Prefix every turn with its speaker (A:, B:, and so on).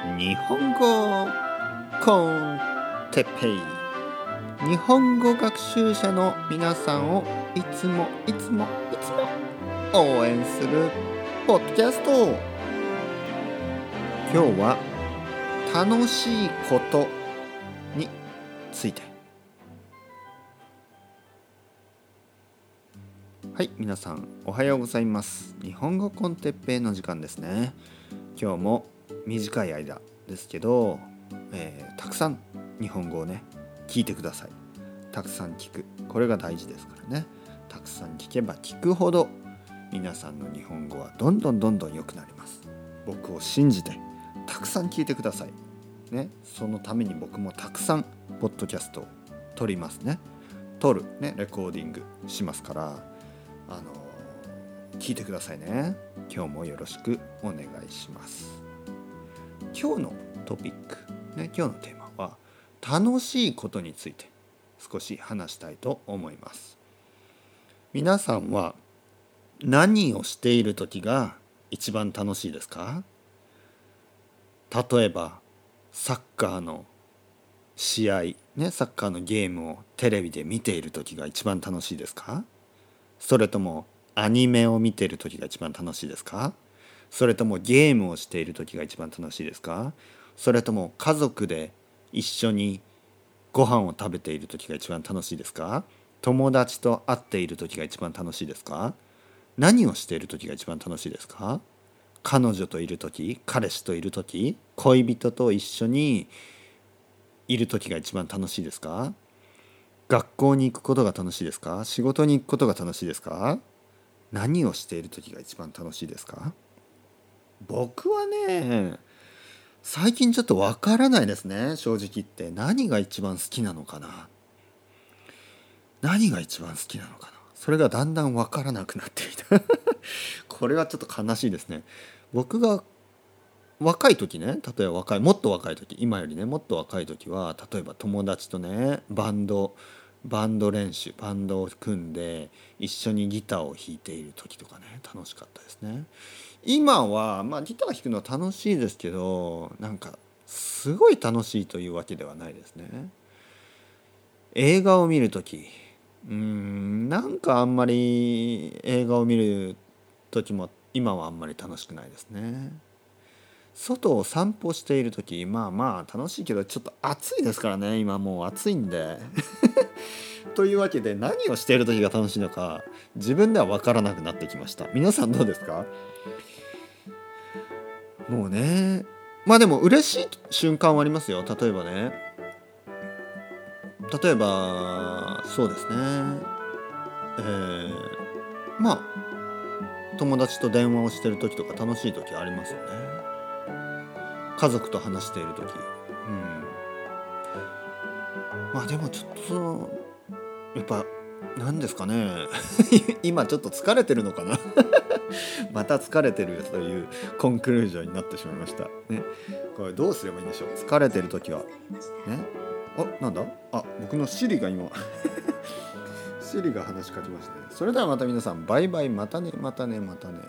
A: 日本語コンテッペイ。日本語学習者の皆さんをいつもいつもいつも応援するポッドキャスト。今日は楽しいことについて。はい皆さんおはようございます。日本語コンテッペイの時間ですね。今日も短い間ですけど、えー、たくさん日本語をね聞いてください。たくさん聞く。これが大事ですからね。たくさん聞けば聞くほど皆さんの日本語はどんどんどんどん良くなります。僕を信じてたくさん聞いてください。ね。そのために僕もたくさんポッドキャストを撮りますね。撮る。ね。レコーディングしますからあの聞いてくださいね。今日もよろしくお願いします。今日のトピック、ね、今日のテーマは楽しいことについて少し話したいと思います。皆さんは何をしている時が一番楽しいですか？例えばサッカーの試合ねサッカーのゲームをテレビで見ている時が一番楽しいですか？それともアニメを見ている時が一番楽しいですか？それともゲームをしている時が一番楽しいですか？それとも家族で一緒にご飯を食べている時が一番楽しいですか？友達と会っている時が一番楽しいですか？何をしている時が一番楽しいですか？彼女といる時彼氏といる時恋人と一緒にいる時が一番楽しいですか？学校に行くことが楽しいですか？仕事に行くことが楽しいですか？何をしている時が一番楽しいですか？僕はね最近ちょっとわからないですね正直言って。何が一番好きなのかな。何が一番好きなのかな。それがだんだんわからなくなってきた。これはちょっと悲しいですね。僕が若い時ね例えば若いもっと若い時今よりねもっと若い時は例えば友達とねバンドバンド練習バンドを組んで一緒にギターを弾いている時とかね楽しかったですね。今はまあギター弾くのは楽しいですけどなんかすごい楽しいというわけではないですね。映画を見る時うんなんかあんまり映画を見る時も今はあんまり楽しくないですね。外を散歩している時まあまあ楽しいけどちょっと暑いですからね。今もう暑いんで。というわけで何をしている時が楽しいのか自分では分からなくなってきました。皆さんどうですか？もうね。まあでも嬉しい瞬間はありますよ。例えばね。例えばそうですね。えー、まあ友達と電話をしてる時とか楽しい時ありますよね。家族と話している時。うん。まあでもちょっとやっぱ何ですかね。今ちょっと疲れてるのかな。また疲れてるというコンクルージョンになってしまいました。ね、これどうすればいいんでしょう。疲れてる時は。ね、あなんだ？あ僕のシリが今。シリが話しかけましたね。それではまた皆さん。バイバイ。またねまたねまたね。